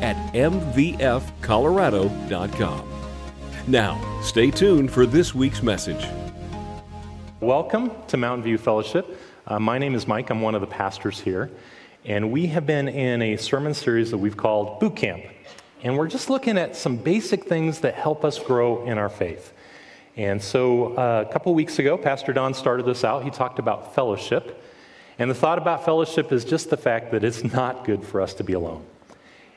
at mvfcolorado.com. Now, stay tuned for this week's message. Welcome to Mountain View Fellowship. Uh, my name is Mike. I'm one of the pastors here. And we have been in a sermon series that we've called Boot Camp. And we're just looking at some basic things that help us grow in our faith. And so uh, a couple weeks ago, Pastor Don started this out. He talked about fellowship. And the thought about fellowship is just the fact that it's not good for us to be alone.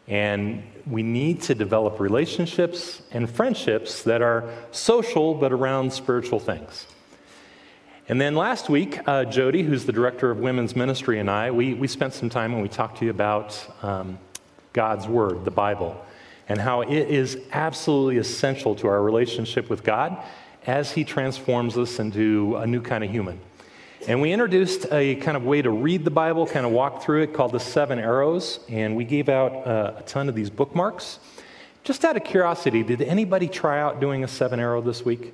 And we need to develop relationships and friendships that are social but around spiritual things. And then last week, uh, Jody, who's the director of women's ministry, and I, we, we spent some time and we talked to you about um, God's Word, the Bible, and how it is absolutely essential to our relationship with God as He transforms us into a new kind of human. And we introduced a kind of way to read the Bible, kind of walk through it called the Seven Arrows, and we gave out uh, a ton of these bookmarks. Just out of curiosity, did anybody try out doing a seven arrow this week?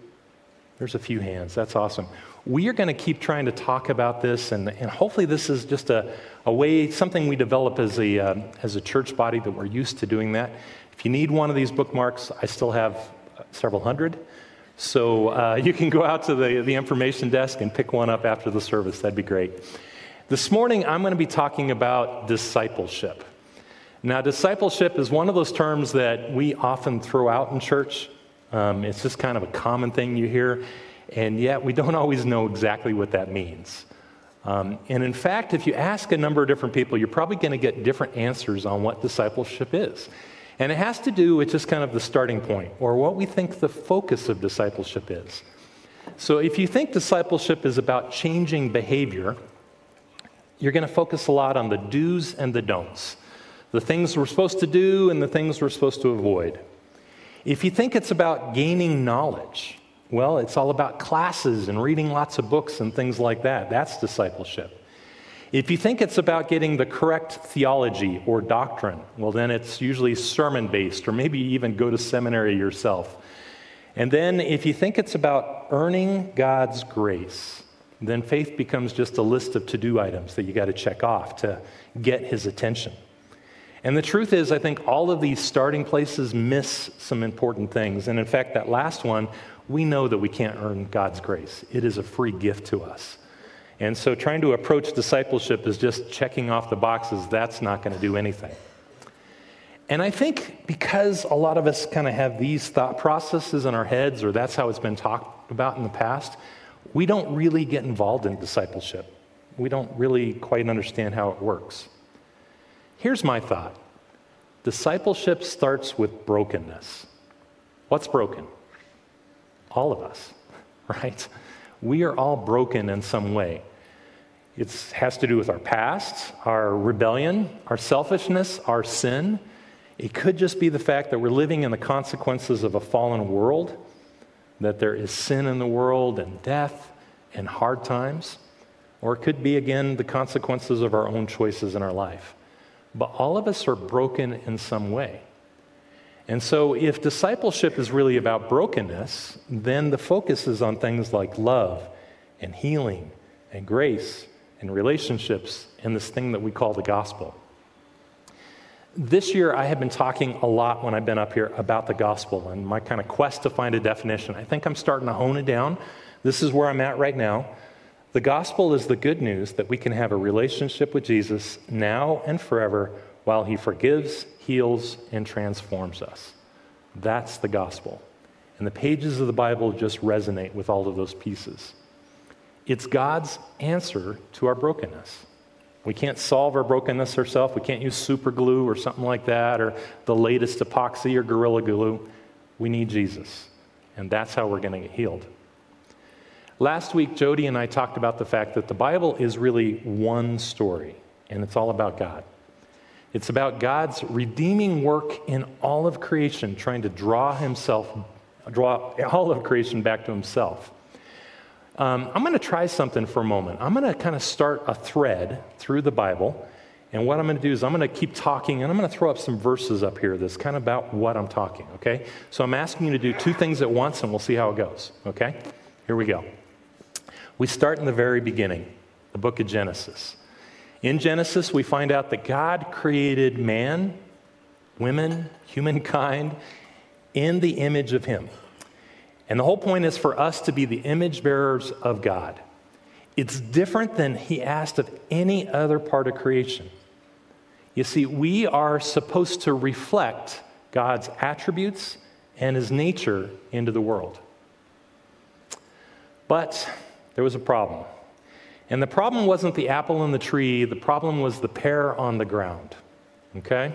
There's a few hands. That's awesome. We are going to keep trying to talk about this, and, and hopefully, this is just a, a way, something we develop as a, uh, as a church body that we're used to doing that. If you need one of these bookmarks, I still have several hundred. So uh, you can go out to the, the information desk and pick one up after the service. That'd be great. This morning, I'm going to be talking about discipleship. Now, discipleship is one of those terms that we often throw out in church. Um, it's just kind of a common thing you hear, and yet we don't always know exactly what that means. Um, and in fact, if you ask a number of different people, you're probably going to get different answers on what discipleship is. And it has to do with just kind of the starting point or what we think the focus of discipleship is. So if you think discipleship is about changing behavior, you're going to focus a lot on the do's and the don'ts, the things we're supposed to do and the things we're supposed to avoid. If you think it's about gaining knowledge, well, it's all about classes and reading lots of books and things like that. That's discipleship. If you think it's about getting the correct theology or doctrine, well, then it's usually sermon based, or maybe even go to seminary yourself. And then if you think it's about earning God's grace, then faith becomes just a list of to do items that you got to check off to get his attention. And the truth is, I think all of these starting places miss some important things. And in fact, that last one, we know that we can't earn God's grace, it is a free gift to us. And so trying to approach discipleship is just checking off the boxes. That's not going to do anything. And I think because a lot of us kind of have these thought processes in our heads, or that's how it's been talked about in the past, we don't really get involved in discipleship. We don't really quite understand how it works. Here's my thought discipleship starts with brokenness. What's broken? All of us, right? We are all broken in some way. It has to do with our past, our rebellion, our selfishness, our sin. It could just be the fact that we're living in the consequences of a fallen world, that there is sin in the world and death and hard times. Or it could be, again, the consequences of our own choices in our life. But all of us are broken in some way. And so, if discipleship is really about brokenness, then the focus is on things like love and healing and grace and relationships and this thing that we call the gospel. This year, I have been talking a lot when I've been up here about the gospel and my kind of quest to find a definition. I think I'm starting to hone it down. This is where I'm at right now. The gospel is the good news that we can have a relationship with Jesus now and forever while he forgives, heals, and transforms us. That's the gospel. And the pages of the Bible just resonate with all of those pieces. It's God's answer to our brokenness. We can't solve our brokenness ourselves. We can't use super glue or something like that or the latest epoxy or Gorilla Glue. We need Jesus. And that's how we're going to get healed. Last week, Jody and I talked about the fact that the Bible is really one story, and it's all about God. It's about God's redeeming work in all of creation, trying to draw himself, draw all of creation back to himself. Um, I'm going to try something for a moment. I'm going to kind of start a thread through the Bible. And what I'm going to do is I'm going to keep talking and I'm going to throw up some verses up here that's kind of about what I'm talking, okay? So I'm asking you to do two things at once and we'll see how it goes, okay? Here we go. We start in the very beginning, the book of Genesis. In Genesis, we find out that God created man, women, humankind in the image of Him. And the whole point is for us to be the image bearers of God. It's different than He asked of any other part of creation. You see, we are supposed to reflect God's attributes and His nature into the world. But there was a problem. And the problem wasn't the apple in the tree, the problem was the pear on the ground. Okay?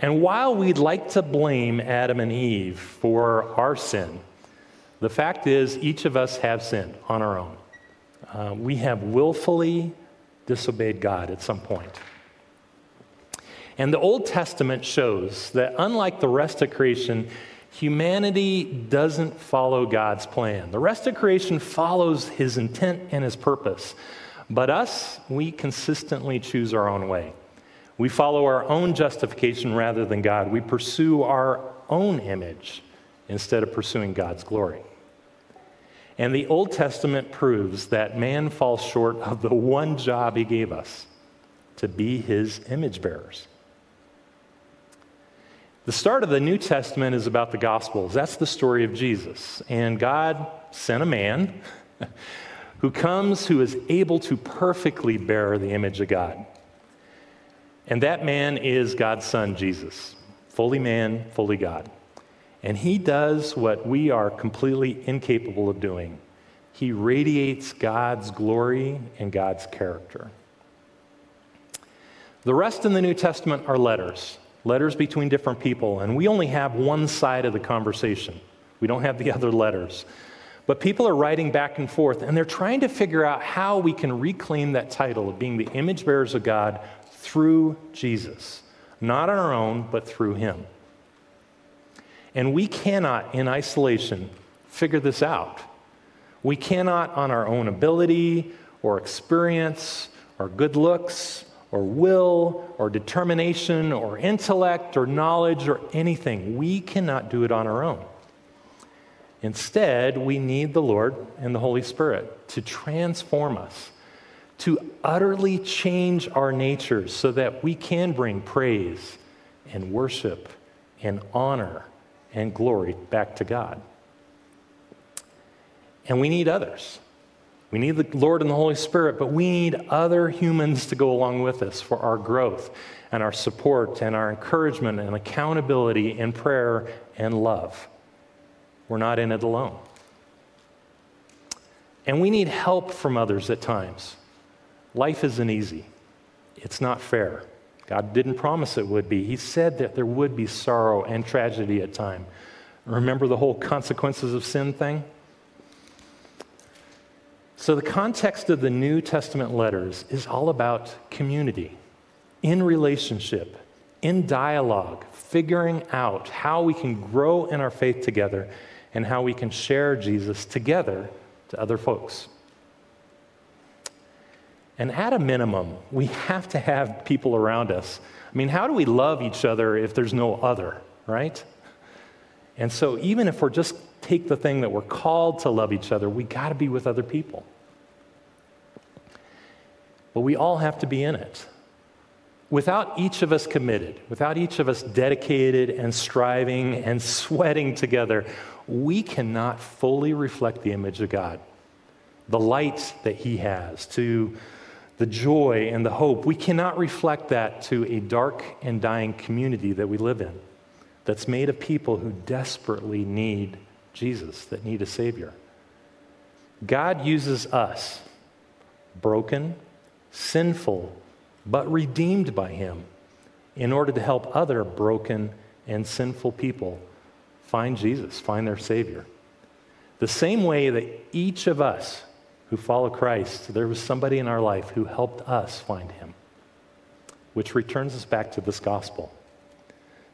And while we'd like to blame Adam and Eve for our sin, the fact is, each of us have sinned on our own. Uh, we have willfully disobeyed God at some point. And the Old Testament shows that unlike the rest of creation, humanity doesn't follow God's plan. The rest of creation follows his intent and his purpose. But us, we consistently choose our own way. We follow our own justification rather than God. We pursue our own image instead of pursuing God's glory. And the Old Testament proves that man falls short of the one job he gave us to be his image bearers. The start of the New Testament is about the Gospels. That's the story of Jesus. And God sent a man who comes who is able to perfectly bear the image of God. And that man is God's Son, Jesus, fully man, fully God. And he does what we are completely incapable of doing he radiates God's glory and God's character. The rest in the New Testament are letters, letters between different people, and we only have one side of the conversation. We don't have the other letters. But people are writing back and forth, and they're trying to figure out how we can reclaim that title of being the image bearers of God through Jesus. Not on our own, but through Him. And we cannot, in isolation, figure this out. We cannot, on our own ability or experience or good looks or will or determination or intellect or knowledge or anything, we cannot do it on our own. Instead, we need the Lord and the Holy Spirit to transform us, to utterly change our natures so that we can bring praise and worship and honor and glory back to God. And we need others. We need the Lord and the Holy Spirit, but we need other humans to go along with us for our growth and our support and our encouragement and accountability and prayer and love. We're not in it alone. And we need help from others at times. Life isn't easy, it's not fair. God didn't promise it would be. He said that there would be sorrow and tragedy at time. Remember the whole consequences of sin thing? So, the context of the New Testament letters is all about community, in relationship, in dialogue, figuring out how we can grow in our faith together and how we can share Jesus together to other folks. And at a minimum, we have to have people around us. I mean, how do we love each other if there's no other, right? And so, even if we're just take the thing that we're called to love each other, we got to be with other people. But we all have to be in it. Without each of us committed, without each of us dedicated and striving and sweating together, we cannot fully reflect the image of God, the light that He has, to the joy and the hope. We cannot reflect that to a dark and dying community that we live in that's made of people who desperately need Jesus, that need a Savior. God uses us, broken, sinful, but redeemed by Him, in order to help other broken and sinful people find Jesus, find their Savior. The same way that each of us who follow Christ, there was somebody in our life who helped us find Him. which returns us back to this gospel.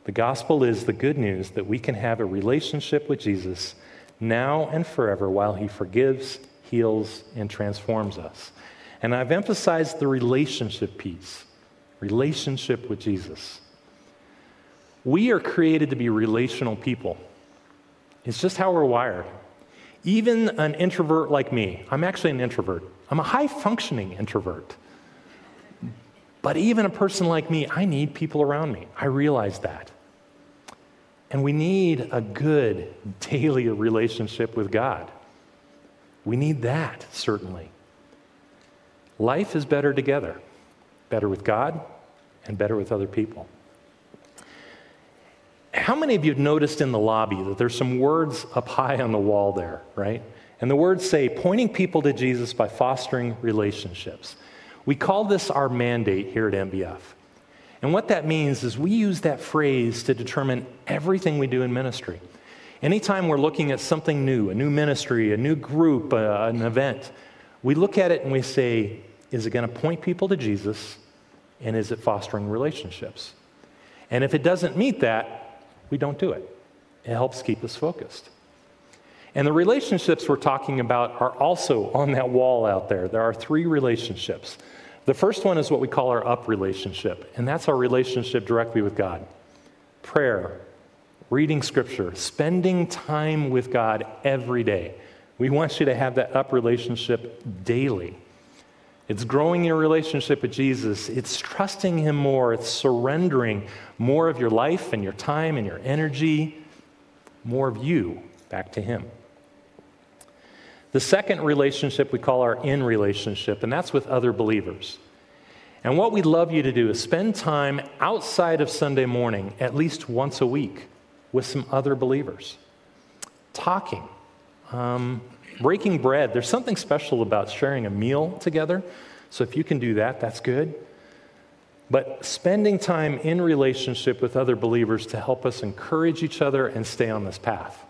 The gospel is the good news that we can have a relationship with Jesus now and forever while he forgives, heals, and transforms us. And I've emphasized the relationship piece relationship with Jesus. We are created to be relational people, it's just how we're wired. Even an introvert like me, I'm actually an introvert, I'm a high functioning introvert. But even a person like me, I need people around me. I realize that. And we need a good daily relationship with God. We need that, certainly. Life is better together, better with God and better with other people. How many of you have noticed in the lobby that there's some words up high on the wall there, right? And the words say, pointing people to Jesus by fostering relationships. We call this our mandate here at MVF. And what that means is we use that phrase to determine everything we do in ministry. Anytime we're looking at something new, a new ministry, a new group, uh, an event, we look at it and we say, is it going to point people to Jesus? And is it fostering relationships? And if it doesn't meet that, we don't do it. It helps keep us focused. And the relationships we're talking about are also on that wall out there. There are three relationships. The first one is what we call our up relationship, and that's our relationship directly with God. Prayer, reading scripture, spending time with God every day. We want you to have that up relationship daily. It's growing your relationship with Jesus. It's trusting Him more. It's surrendering more of your life and your time and your energy, more of you back to Him. The second relationship we call our in relationship, and that's with other believers. And what we'd love you to do is spend time outside of Sunday morning, at least once a week, with some other believers. Talking, um, breaking bread. There's something special about sharing a meal together. So if you can do that, that's good. But spending time in relationship with other believers to help us encourage each other and stay on this path.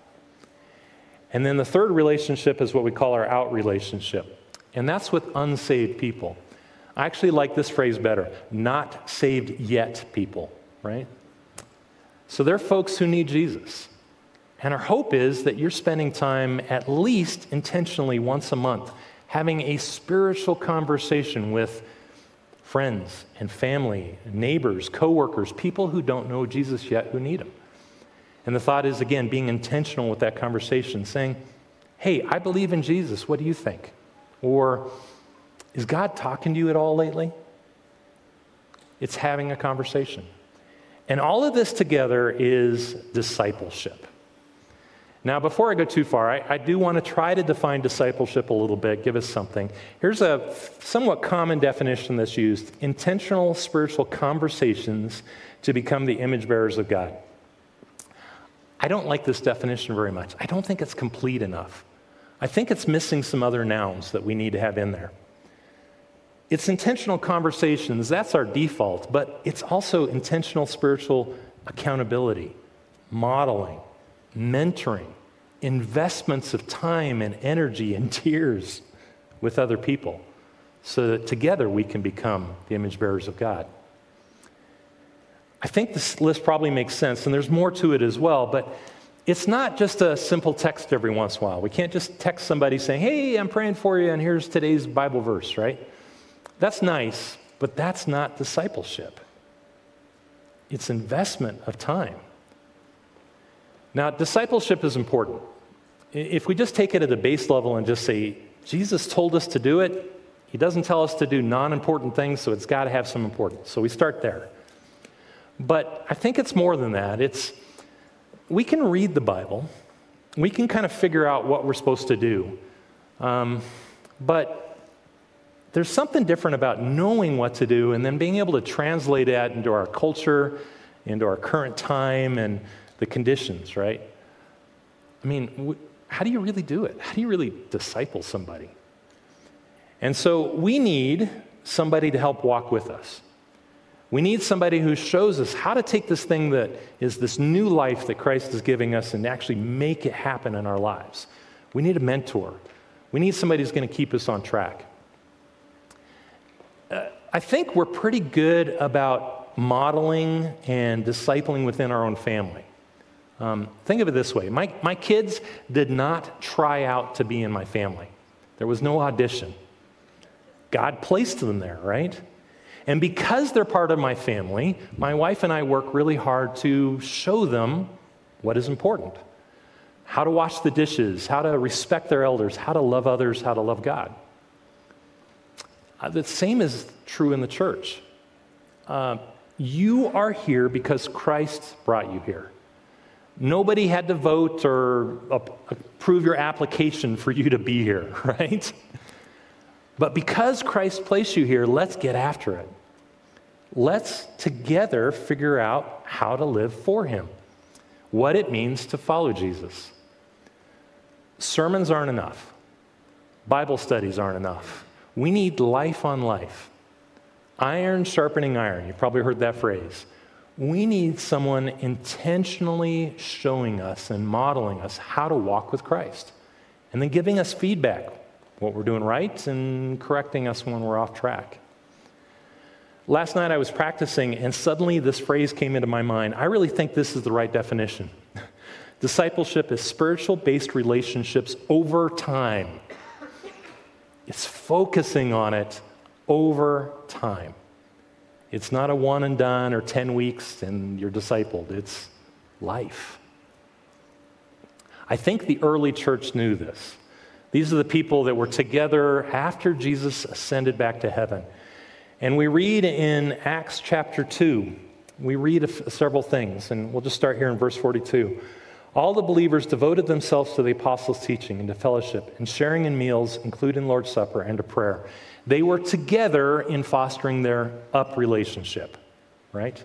And then the third relationship is what we call our out relationship. And that's with unsaved people. I actually like this phrase better not saved yet people, right? So they're folks who need Jesus. And our hope is that you're spending time at least intentionally once a month having a spiritual conversation with friends and family, neighbors, coworkers, people who don't know Jesus yet who need him. And the thought is, again, being intentional with that conversation, saying, Hey, I believe in Jesus. What do you think? Or, Is God talking to you at all lately? It's having a conversation. And all of this together is discipleship. Now, before I go too far, I, I, do want to try to define discipleship a little bit, give us something. Here's a somewhat common definition that's used intentional spiritual conversations to become the image bearers of God. I don't like this definition very much. I don't think it's complete enough. I think it's missing some other nouns that we need to have in there. It's intentional conversations, that's our default, but it's also intentional spiritual accountability, modeling, mentoring, investments of time and energy and tears with other people so that together we can become the image bearers of God. I think this list probably makes sense, and there's more to it as well, but it's not just a simple text every once in a while. We can't just text somebody saying, Hey, I'm praying for you, and here's today's Bible verse, right? That's nice, but that's not discipleship. It's investment of time. Now, discipleship is important. If we just take it at the base level and just say, Jesus told us to do it, he doesn't tell us to do non important things, so it's got to have some importance. So we start there. But I think it's more than that. It's we can read the Bible, we can kind of figure out what we're supposed to do. Um, but there's something different about knowing what to do and then being able to translate that into our culture, into our current time, and the conditions, right? I mean, how do you really do it? How do you really disciple somebody? And so we need somebody to help walk with us. We need somebody who shows us how to take this thing that is this new life that Christ is giving us and actually make it happen in our lives. We need a mentor. We need somebody who's going to keep us on track. Uh, I think we're pretty good about modeling and discipling within our own family. Um, think of it this way my, my kids did not try out to be in my family, there was no audition. God placed them there, right? And because they're part of my family, my wife and I work really hard to show them what is important how to wash the dishes, how to respect their elders, how to love others, how to love God. Uh, the same is true in the church. Uh, you are here because Christ brought you here. Nobody had to vote or approve your application for you to be here, right? But because Christ placed you here, let's get after it. Let's together figure out how to live for Him, what it means to follow Jesus. Sermons aren't enough, Bible studies aren't enough. We need life on life. Iron sharpening iron. You've probably heard that phrase. We need someone intentionally showing us and modeling us how to walk with Christ and then giving us feedback what we're doing right and correcting us when we're off track. Last night I was practicing, and suddenly this phrase came into my mind. I really think this is the right definition. Discipleship is spiritual based relationships over time, it's focusing on it over time. It's not a one and done or 10 weeks and you're discipled, it's life. I think the early church knew this. These are the people that were together after Jesus ascended back to heaven. And we read in Acts chapter 2, we read several things, and we'll just start here in verse 42. All the believers devoted themselves to the apostles' teaching and to fellowship and sharing in meals, including Lord's Supper and to prayer. They were together in fostering their up relationship, right?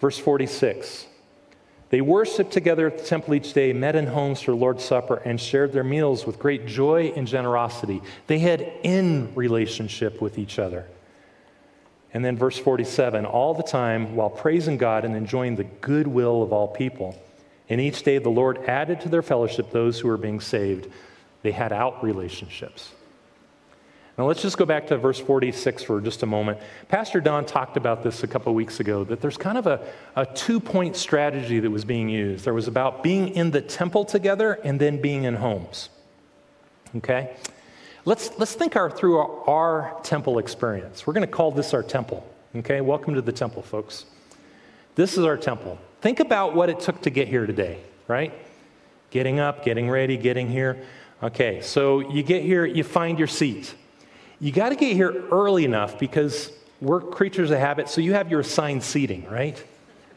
Verse 46 they worshiped together at the temple each day, met in homes for Lord's Supper, and shared their meals with great joy and generosity. They had in relationship with each other. And then verse 47 all the time while praising God and enjoying the goodwill of all people. And each day the Lord added to their fellowship those who were being saved. They had out relationships. Now let's just go back to verse 46 for just a moment. Pastor Don talked about this a couple weeks ago that there's kind of a, a two point strategy that was being used. There was about being in the temple together and then being in homes. Okay? Let's, let's think our, through our, our temple experience. We're going to call this our temple. Okay? Welcome to the temple, folks. This is our temple. Think about what it took to get here today, right? Getting up, getting ready, getting here. Okay, so you get here, you find your seat you got to get here early enough because we're creatures of habit, so you have your assigned seating, right?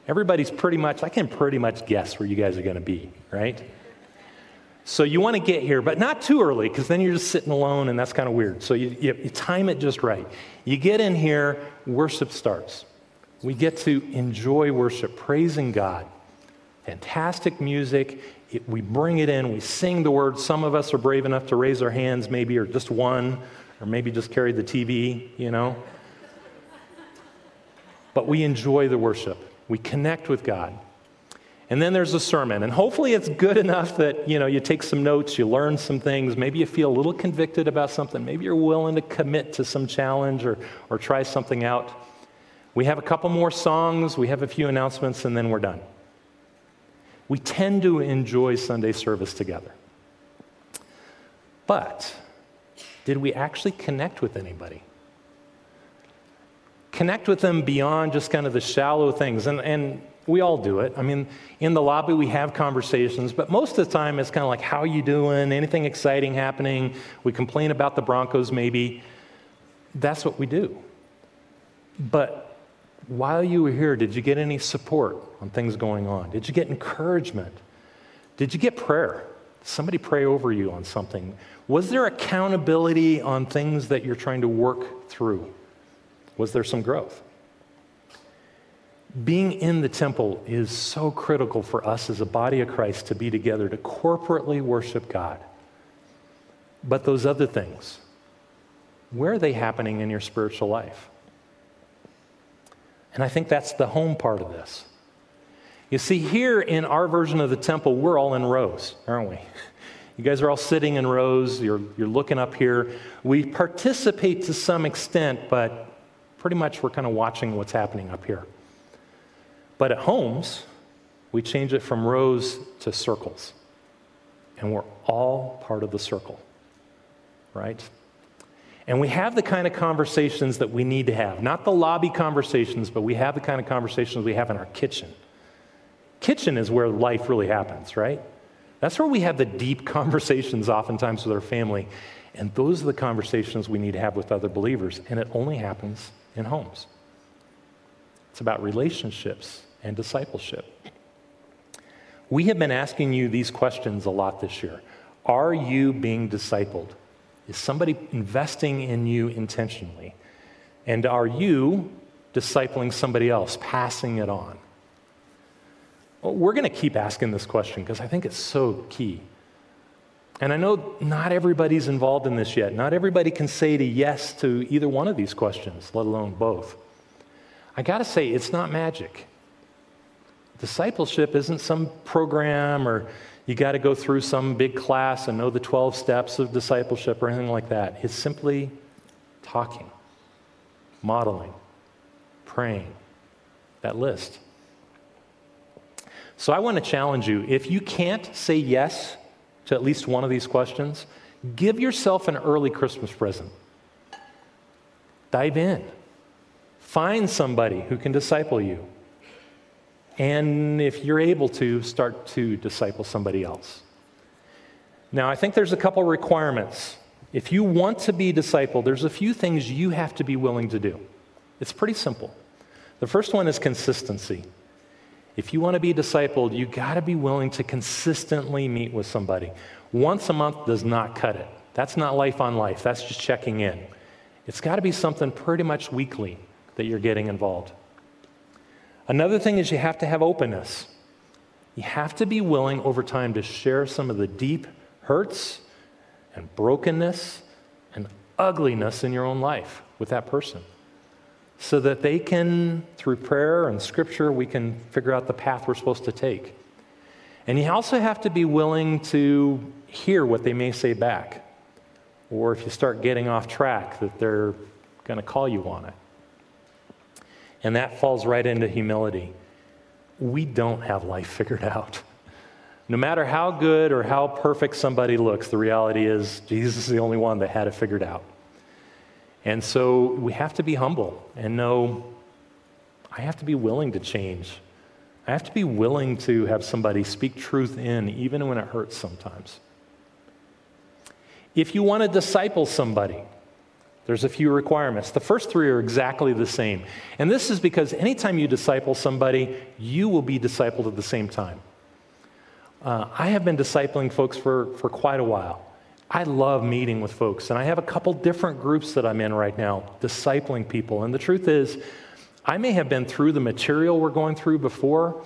Everybody's pretty much, I can pretty much guess where you guys are going to be, right? So you want to get here, but not too early because then you're just sitting alone and that's kind of weird. So you, you, you, time it just right. You get in here, worship starts. We get to enjoy worship, praising God. Fantastic music. It, we bring it in, we sing the words. Some of us are brave enough to raise our hands, maybe, or just one or maybe just carry the TV, you know. But we enjoy the worship, we connect with God. And then there's a sermon, and hopefully it's good enough that you know you take some notes, you learn some things, maybe you feel a little convicted about something, maybe you're willing to commit to some challenge or, or try something out. We have a couple more songs, we have a few announcements, and then we're done. We tend to enjoy Sunday service together. But did we actually connect with anybody? Connect with them beyond just kind of the shallow things. And, and we all do it. I mean, in the lobby, we have conversations, but most of the time it's kind of like, how are you doing? Anything exciting happening? We complain about the Broncos, maybe. That's what we do. But while you were here, did you get any support on things going on? Did you get encouragement? Did you get prayer? Somebody pray over you on something. Was there accountability on things that you're trying to work through? Was there some growth? Being in the temple is so critical for us as a body of Christ to be together, to corporately worship God. But those other things, where are they happening in your spiritual life? And I think that's the home part of this. You see, here in our version of the temple, we're all in rows, aren't we? You guys are all sitting in rows, you're, you're looking up here. We participate to some extent, but pretty much we're kind of watching what's happening up here. But at homes, we change it from rows to circles. And we're all part of the circle, right? And we have the kind of conversations that we need to have. Not the lobby conversations, but we have the kind of conversations we have in our kitchen. Kitchen is where life really happens, right? That's where we have the deep conversations oftentimes with our family. And those are the conversations we need to have with other believers. And it only happens in homes. It's about relationships and discipleship. We have been asking you these questions a lot this year. Are you being discipled? Is somebody investing in you intentionally? And are you discipling somebody else, passing it on? We're going to keep asking this question because I think it's so key. And I know not everybody's involved in this yet. Not everybody can say to yes to either one of these questions, let alone both. I got to say, it's not magic. Discipleship isn't some program or you got to go through some big class and know the 12 steps of discipleship or anything like that. It's simply talking, modeling, praying, that list. So I want to challenge you if you can't say yes to at least one of these questions, give yourself an early Christmas present. Dive in. Find somebody who can disciple you. And if you're able to, start to disciple somebody else. Now, I think there's a couple requirements. If you want to be discipled, there's a few things you have to be willing to do. It's pretty simple. The first one is consistency. If you want to be discipled, you got to be willing to consistently meet with somebody. Once a month does not cut it. That's not life on life, that's just checking in. It's got to be something pretty much weekly that you're getting involved. Another thing is you have to have openness. You have to be willing over time to share some of the deep hurts and brokenness and ugliness in your own life with that person so that they can, through prayer and scripture, we can figure out the path we're supposed to take. And you also have to be willing to hear what they may say back. Or if you start getting off track, that they're going to call you on it. And that falls right into humility. We don't have life figured out. No matter how good or how perfect somebody looks, the reality is Jesus is the only one that had it figured out. And so we have to be humble and know I have to be willing to change. I have to be willing to have somebody speak truth in, even when it hurts sometimes. If you want to disciple somebody, there's a few requirements. The first three are exactly the same. And this is because anytime you disciple somebody, you will be discipled at the same time. Uh, I have been discipling folks for, for quite a while. I love meeting with folks, and I have a couple different groups that I'm in right now, discipling people. And the truth is, I may have been through the material we're going through before,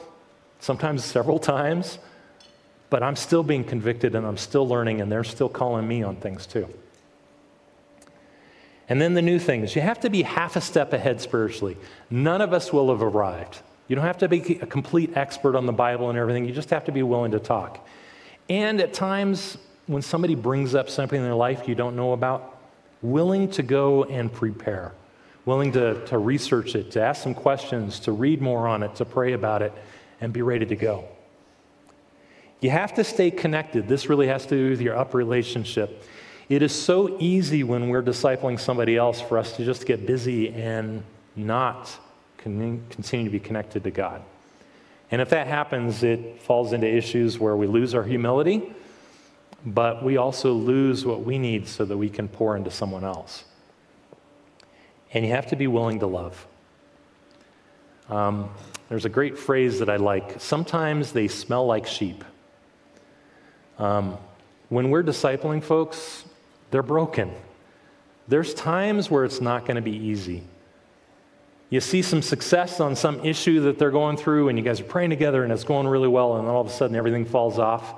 sometimes several times, but I'm still being convicted and I'm still learning, and they're still calling me on things too. And then the new thing is you have to be half a step ahead spiritually. None of us will have arrived. You don't have to be a complete expert on the Bible and everything, you just have to be willing to talk. And at times, when somebody brings up something in their life you don't know about, willing to go and prepare, willing to, to research it, to ask some questions, to read more on it, to pray about it, and be ready to go. You have to stay connected. This really has to do with your up relationship. It is so easy when we're discipling somebody else for us to just get busy and not continue to be connected to God. And if that happens, it falls into issues where we lose our humility, but we also lose what we need so that we can pour into someone else. And you have to be willing to love. Um, there's a great phrase that I like sometimes they smell like sheep. Um, when we're discipling folks, they're broken. There's times where it's not going to be easy. You see some success on some issue that they're going through, and you guys are praying together, and it's going really well, and then all of a sudden everything falls off.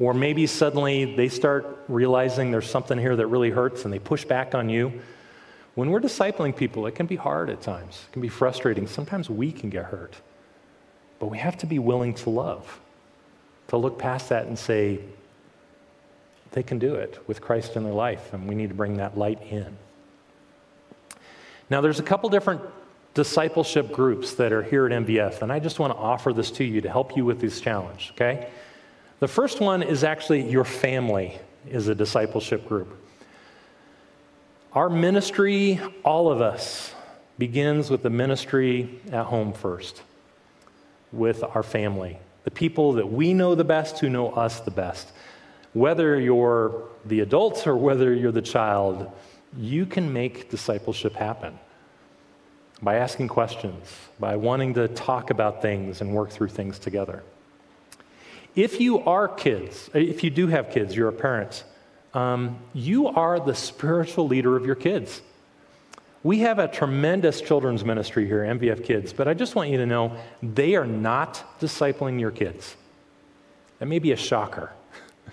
Or maybe suddenly they start realizing there's something here that really hurts, and they push back on you. When we're discipling people, it can be hard at times, it can be frustrating. Sometimes we can get hurt. But we have to be willing to love, to look past that and say, they can do it with Christ in their life, and we need to bring that light in. Now, there's a couple different discipleship groups that are here at MVF, and I just want to offer this to you to help you with this challenge, okay? The first one is actually your family is a discipleship group. Our ministry, all of us, begins with the ministry at home first, with our family, the people that we know the best, who know us the best. Whether you're the adults or whether you're the child, you can make discipleship happen by asking questions, by wanting to talk about things and work through things together. If you are kids, if you do have kids, you're a parent, um, you are the spiritual leader of your kids. We have a tremendous children's ministry here, MVF Kids, but I just want you to know they are not discipling your kids. That may be a shocker.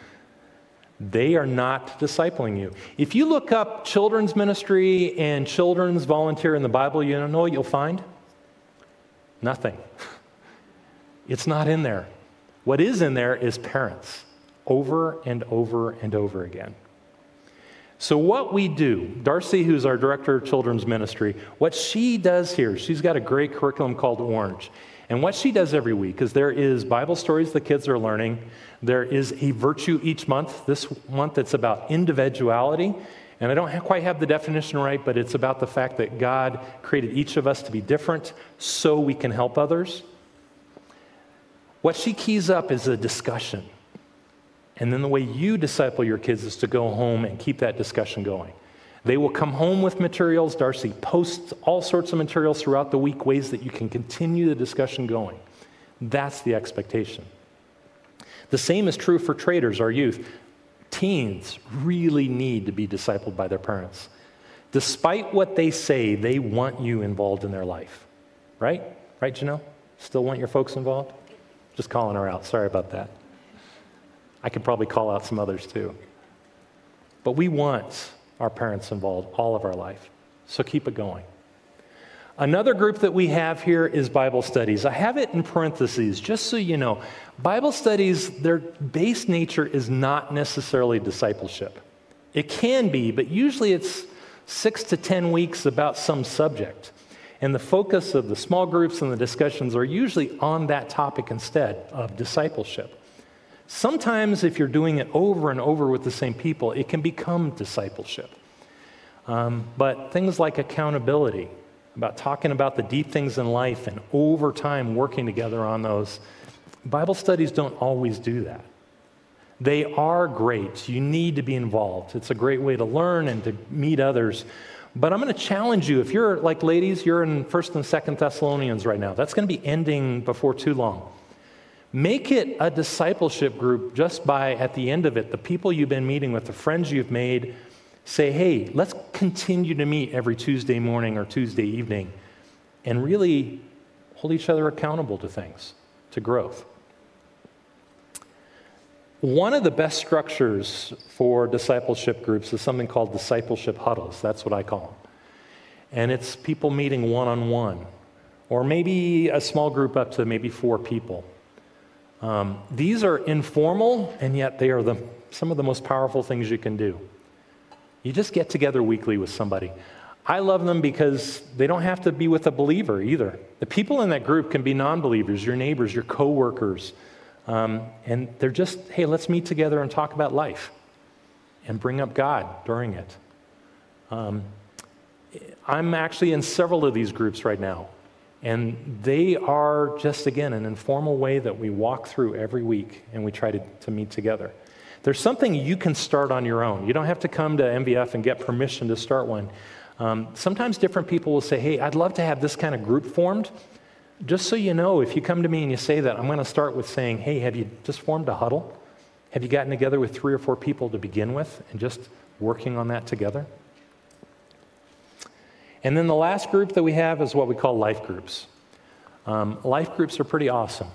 They are not discipling you. If you look up children's ministry and children's volunteer in the Bible, you know what you'll find? Nothing. It's not in there. What is in there is parents, over and over and over again. So, what we do, Darcy, who's our director of children's ministry, what she does here, she's got a great curriculum called Orange. And what she does every week is there is Bible stories the kids are learning. There is a virtue each month. This month it's about individuality. And I don't quite have the definition right, but it's about the fact that God created each of us to be different so we can help others. What she keys up is a discussion. And then the way you disciple your kids is to go home and keep that discussion going. They will come home with materials. Darcy posts all sorts of materials throughout the week, ways that you can continue the discussion going. That's the expectation. The same is true for traders, our youth. Teens really need to be discipled by their parents. Despite what they say, they want you involved in their life. Right? Right, Janelle? Still want your folks involved? Just calling her out. Sorry about that. I could probably call out some others too. But we want our parents involved all of our life. So keep it going. Another group that we have here is Bible studies. I have it in parentheses just so you know. Bible studies, their base nature is not necessarily discipleship. It can be, but usually it's six to 10 weeks about some subject. And the focus of the small groups and the discussions are usually on that topic instead of discipleship. Sometimes, if you're doing it over and over with the same people, it can become discipleship. Um, but things like accountability, about talking about the deep things in life and over time working together on those, Bible studies don't always do that. They are great. You need to be involved. It's a great way to learn and to meet others. But I'm going to challenge you. If you're like ladies, you're in 1st and 2nd Thessalonians right now. That's going to be ending before too long. Make it a discipleship group just by, at the end of it, the people you've been meeting with, the friends you've made, say, hey, let's continue to meet every Tuesday morning or Tuesday evening and really hold each other accountable to things, to growth. One of the best structures for discipleship groups is something called discipleship huddles. That's what I call them. And it's people meeting one on one, or maybe a small group up to maybe four people. Um, these are informal, and yet they are the, some of the most powerful things you can do. You just get together weekly with somebody. I love them because they don't have to be with a believer either. The people in that group can be non believers, your neighbors, your coworkers. Um, and they're just, hey, let's meet together and talk about life and bring up God during it. Um, I'm actually in several of these groups right now. And they are just, again, an informal way that we walk through every week and we try to, to meet together. There's something you can start on your own. You don't have to come to MVF and get permission to start one. Um, sometimes different people will say, Hey, I'd love to have this kind of group formed. Just so you know, if you come to me and you say that, I'm going to start with saying, Hey, have you just formed a huddle? Have you gotten together with three or four people to begin with and just working on that together? And then the last group that we have is what we call life groups. Um, life groups are pretty awesome.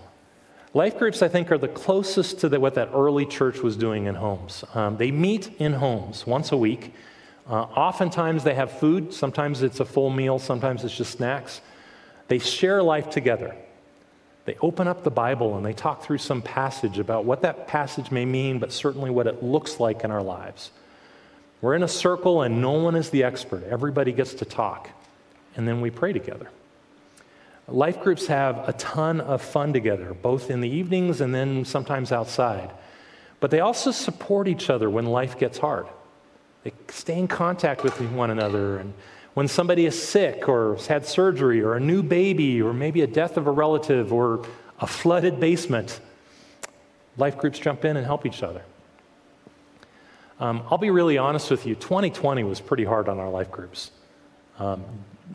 Life groups, I think, are the closest to the, what that early church was doing in homes. Um, they meet in homes once a week. Uh, oftentimes they have food. Sometimes it's a full meal. Sometimes it's just snacks. They share life together. They open up the Bible and they talk through some passage about what that passage may mean, but certainly what it looks like in our lives. We're in a circle and no one is the expert. Everybody gets to talk. And then we pray together. Life groups have a ton of fun together, both in the evenings and then sometimes outside. But they also support each other when life gets hard. They stay in contact with one another. And when somebody is sick or has had surgery or a new baby or maybe a death of a relative or a flooded basement, life groups jump in and help each other. Um, I'll be really honest with you 2020 was pretty hard on our life groups. Um,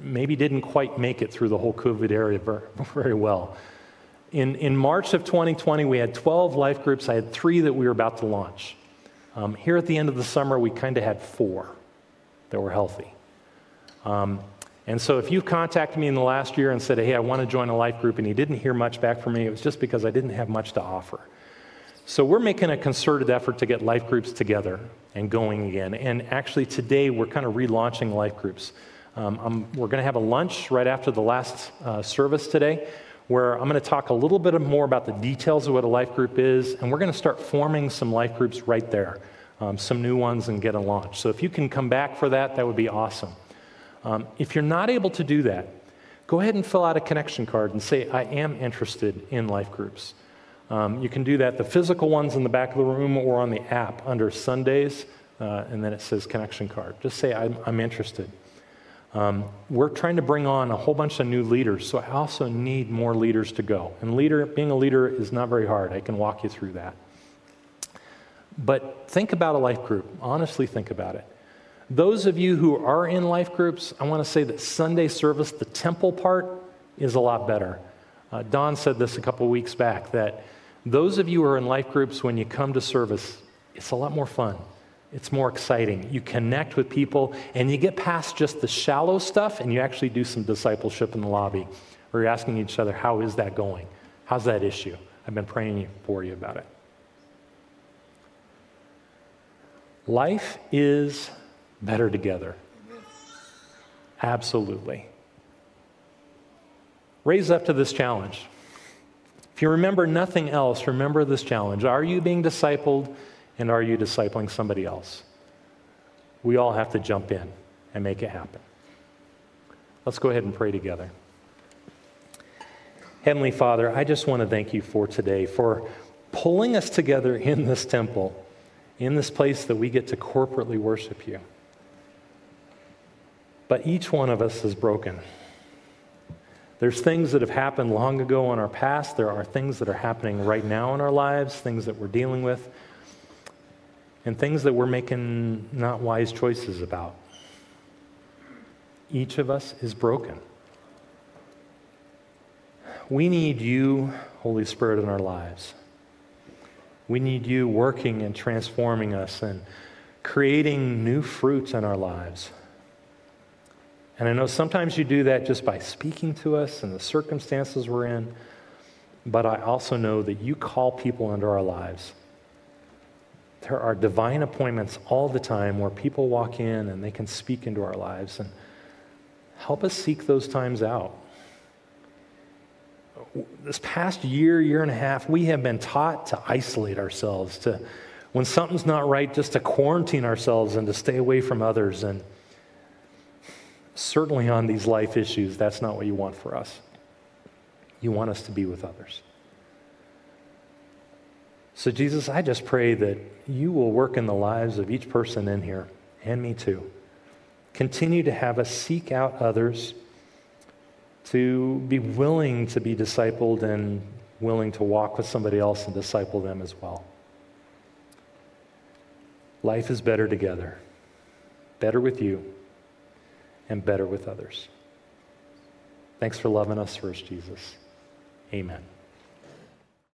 maybe didn't quite make it through the whole COVID area very, well. In, in March of 2020, we had 12 life groups. I had three that we were about to launch. Um, here at the end of the summer, we kind of had four that were healthy. Um, and so if you've contacted me in the last year and said, hey, I want to join a life group, and you didn't hear much back from me, it was just because I didn't have much to offer. So we're making a concerted effort to get life groups together and going again. And actually, today we're kind of relaunching life groups. Um, we're going to have a lunch right after the last uh, service today where I'm going to talk a little bit more about the details of what a life group is, and we're going to start forming some life groups right there, um, some new ones, and get a launch. So if you can come back for that, that would be awesome. Um, if you're not able to do that, go ahead and fill out a connection card and say, I am interested in life groups. Um, you can do that, the physical ones in the back of the room or on the app under Sundays, uh, and then it says connection card. Just say, I'm, I'm interested. Um, we're trying to bring on a whole bunch of new leaders, so I also need more leaders to go. And leader, being a leader is not very hard. I can walk you through that. But think about a life group. Honestly, think about it. Those of you who are in life groups, I want to say that Sunday service, the temple part, is a lot better. Uh, Don said this a couple weeks back that those of you who are in life groups, when you come to service, it's a lot more fun. It's more exciting. You connect with people and you get past just the shallow stuff and you actually do some discipleship in the lobby where you're asking each other, How is that going? How's that issue? I've been praying for you about it. Life is better together. Absolutely. Raise up to this challenge. If you remember nothing else, remember this challenge. Are you being discipled and are you discipling somebody else? We all have to jump in and make it happen. Let's go ahead and pray together. Heavenly Father, I just want to thank you for today, for pulling us together in this temple, in this place that we get to corporately worship you. But each one of us is broken. There's things that have happened long ago in our past. There are things that are happening right now in our lives, things that we're dealing with, and things that we're making not wise choices about. Each of us is broken. We need you, Holy Spirit, in our lives. We need you working and transforming us and creating new fruits in our lives. And I know sometimes you do that just by speaking to us and the circumstances we're in, but I also know that you call people into our lives. There are divine appointments all the time where people walk in and they can speak into our lives and help us seek those times out. This past year, year and a half, we have been taught to isolate ourselves, to when something's not right, just to quarantine ourselves and to stay away from others. And certainly on these life issues, that's not what you want for us. You want us to be with others. So, Jesus, I just pray that you will work in the lives of each person in here, and me too. Continue to have us seek out others, to be willing to be discipled and willing to walk with somebody else and disciple them as well. Life is better together, better with you and better with others. Thanks for loving us first, Jesus. Amen.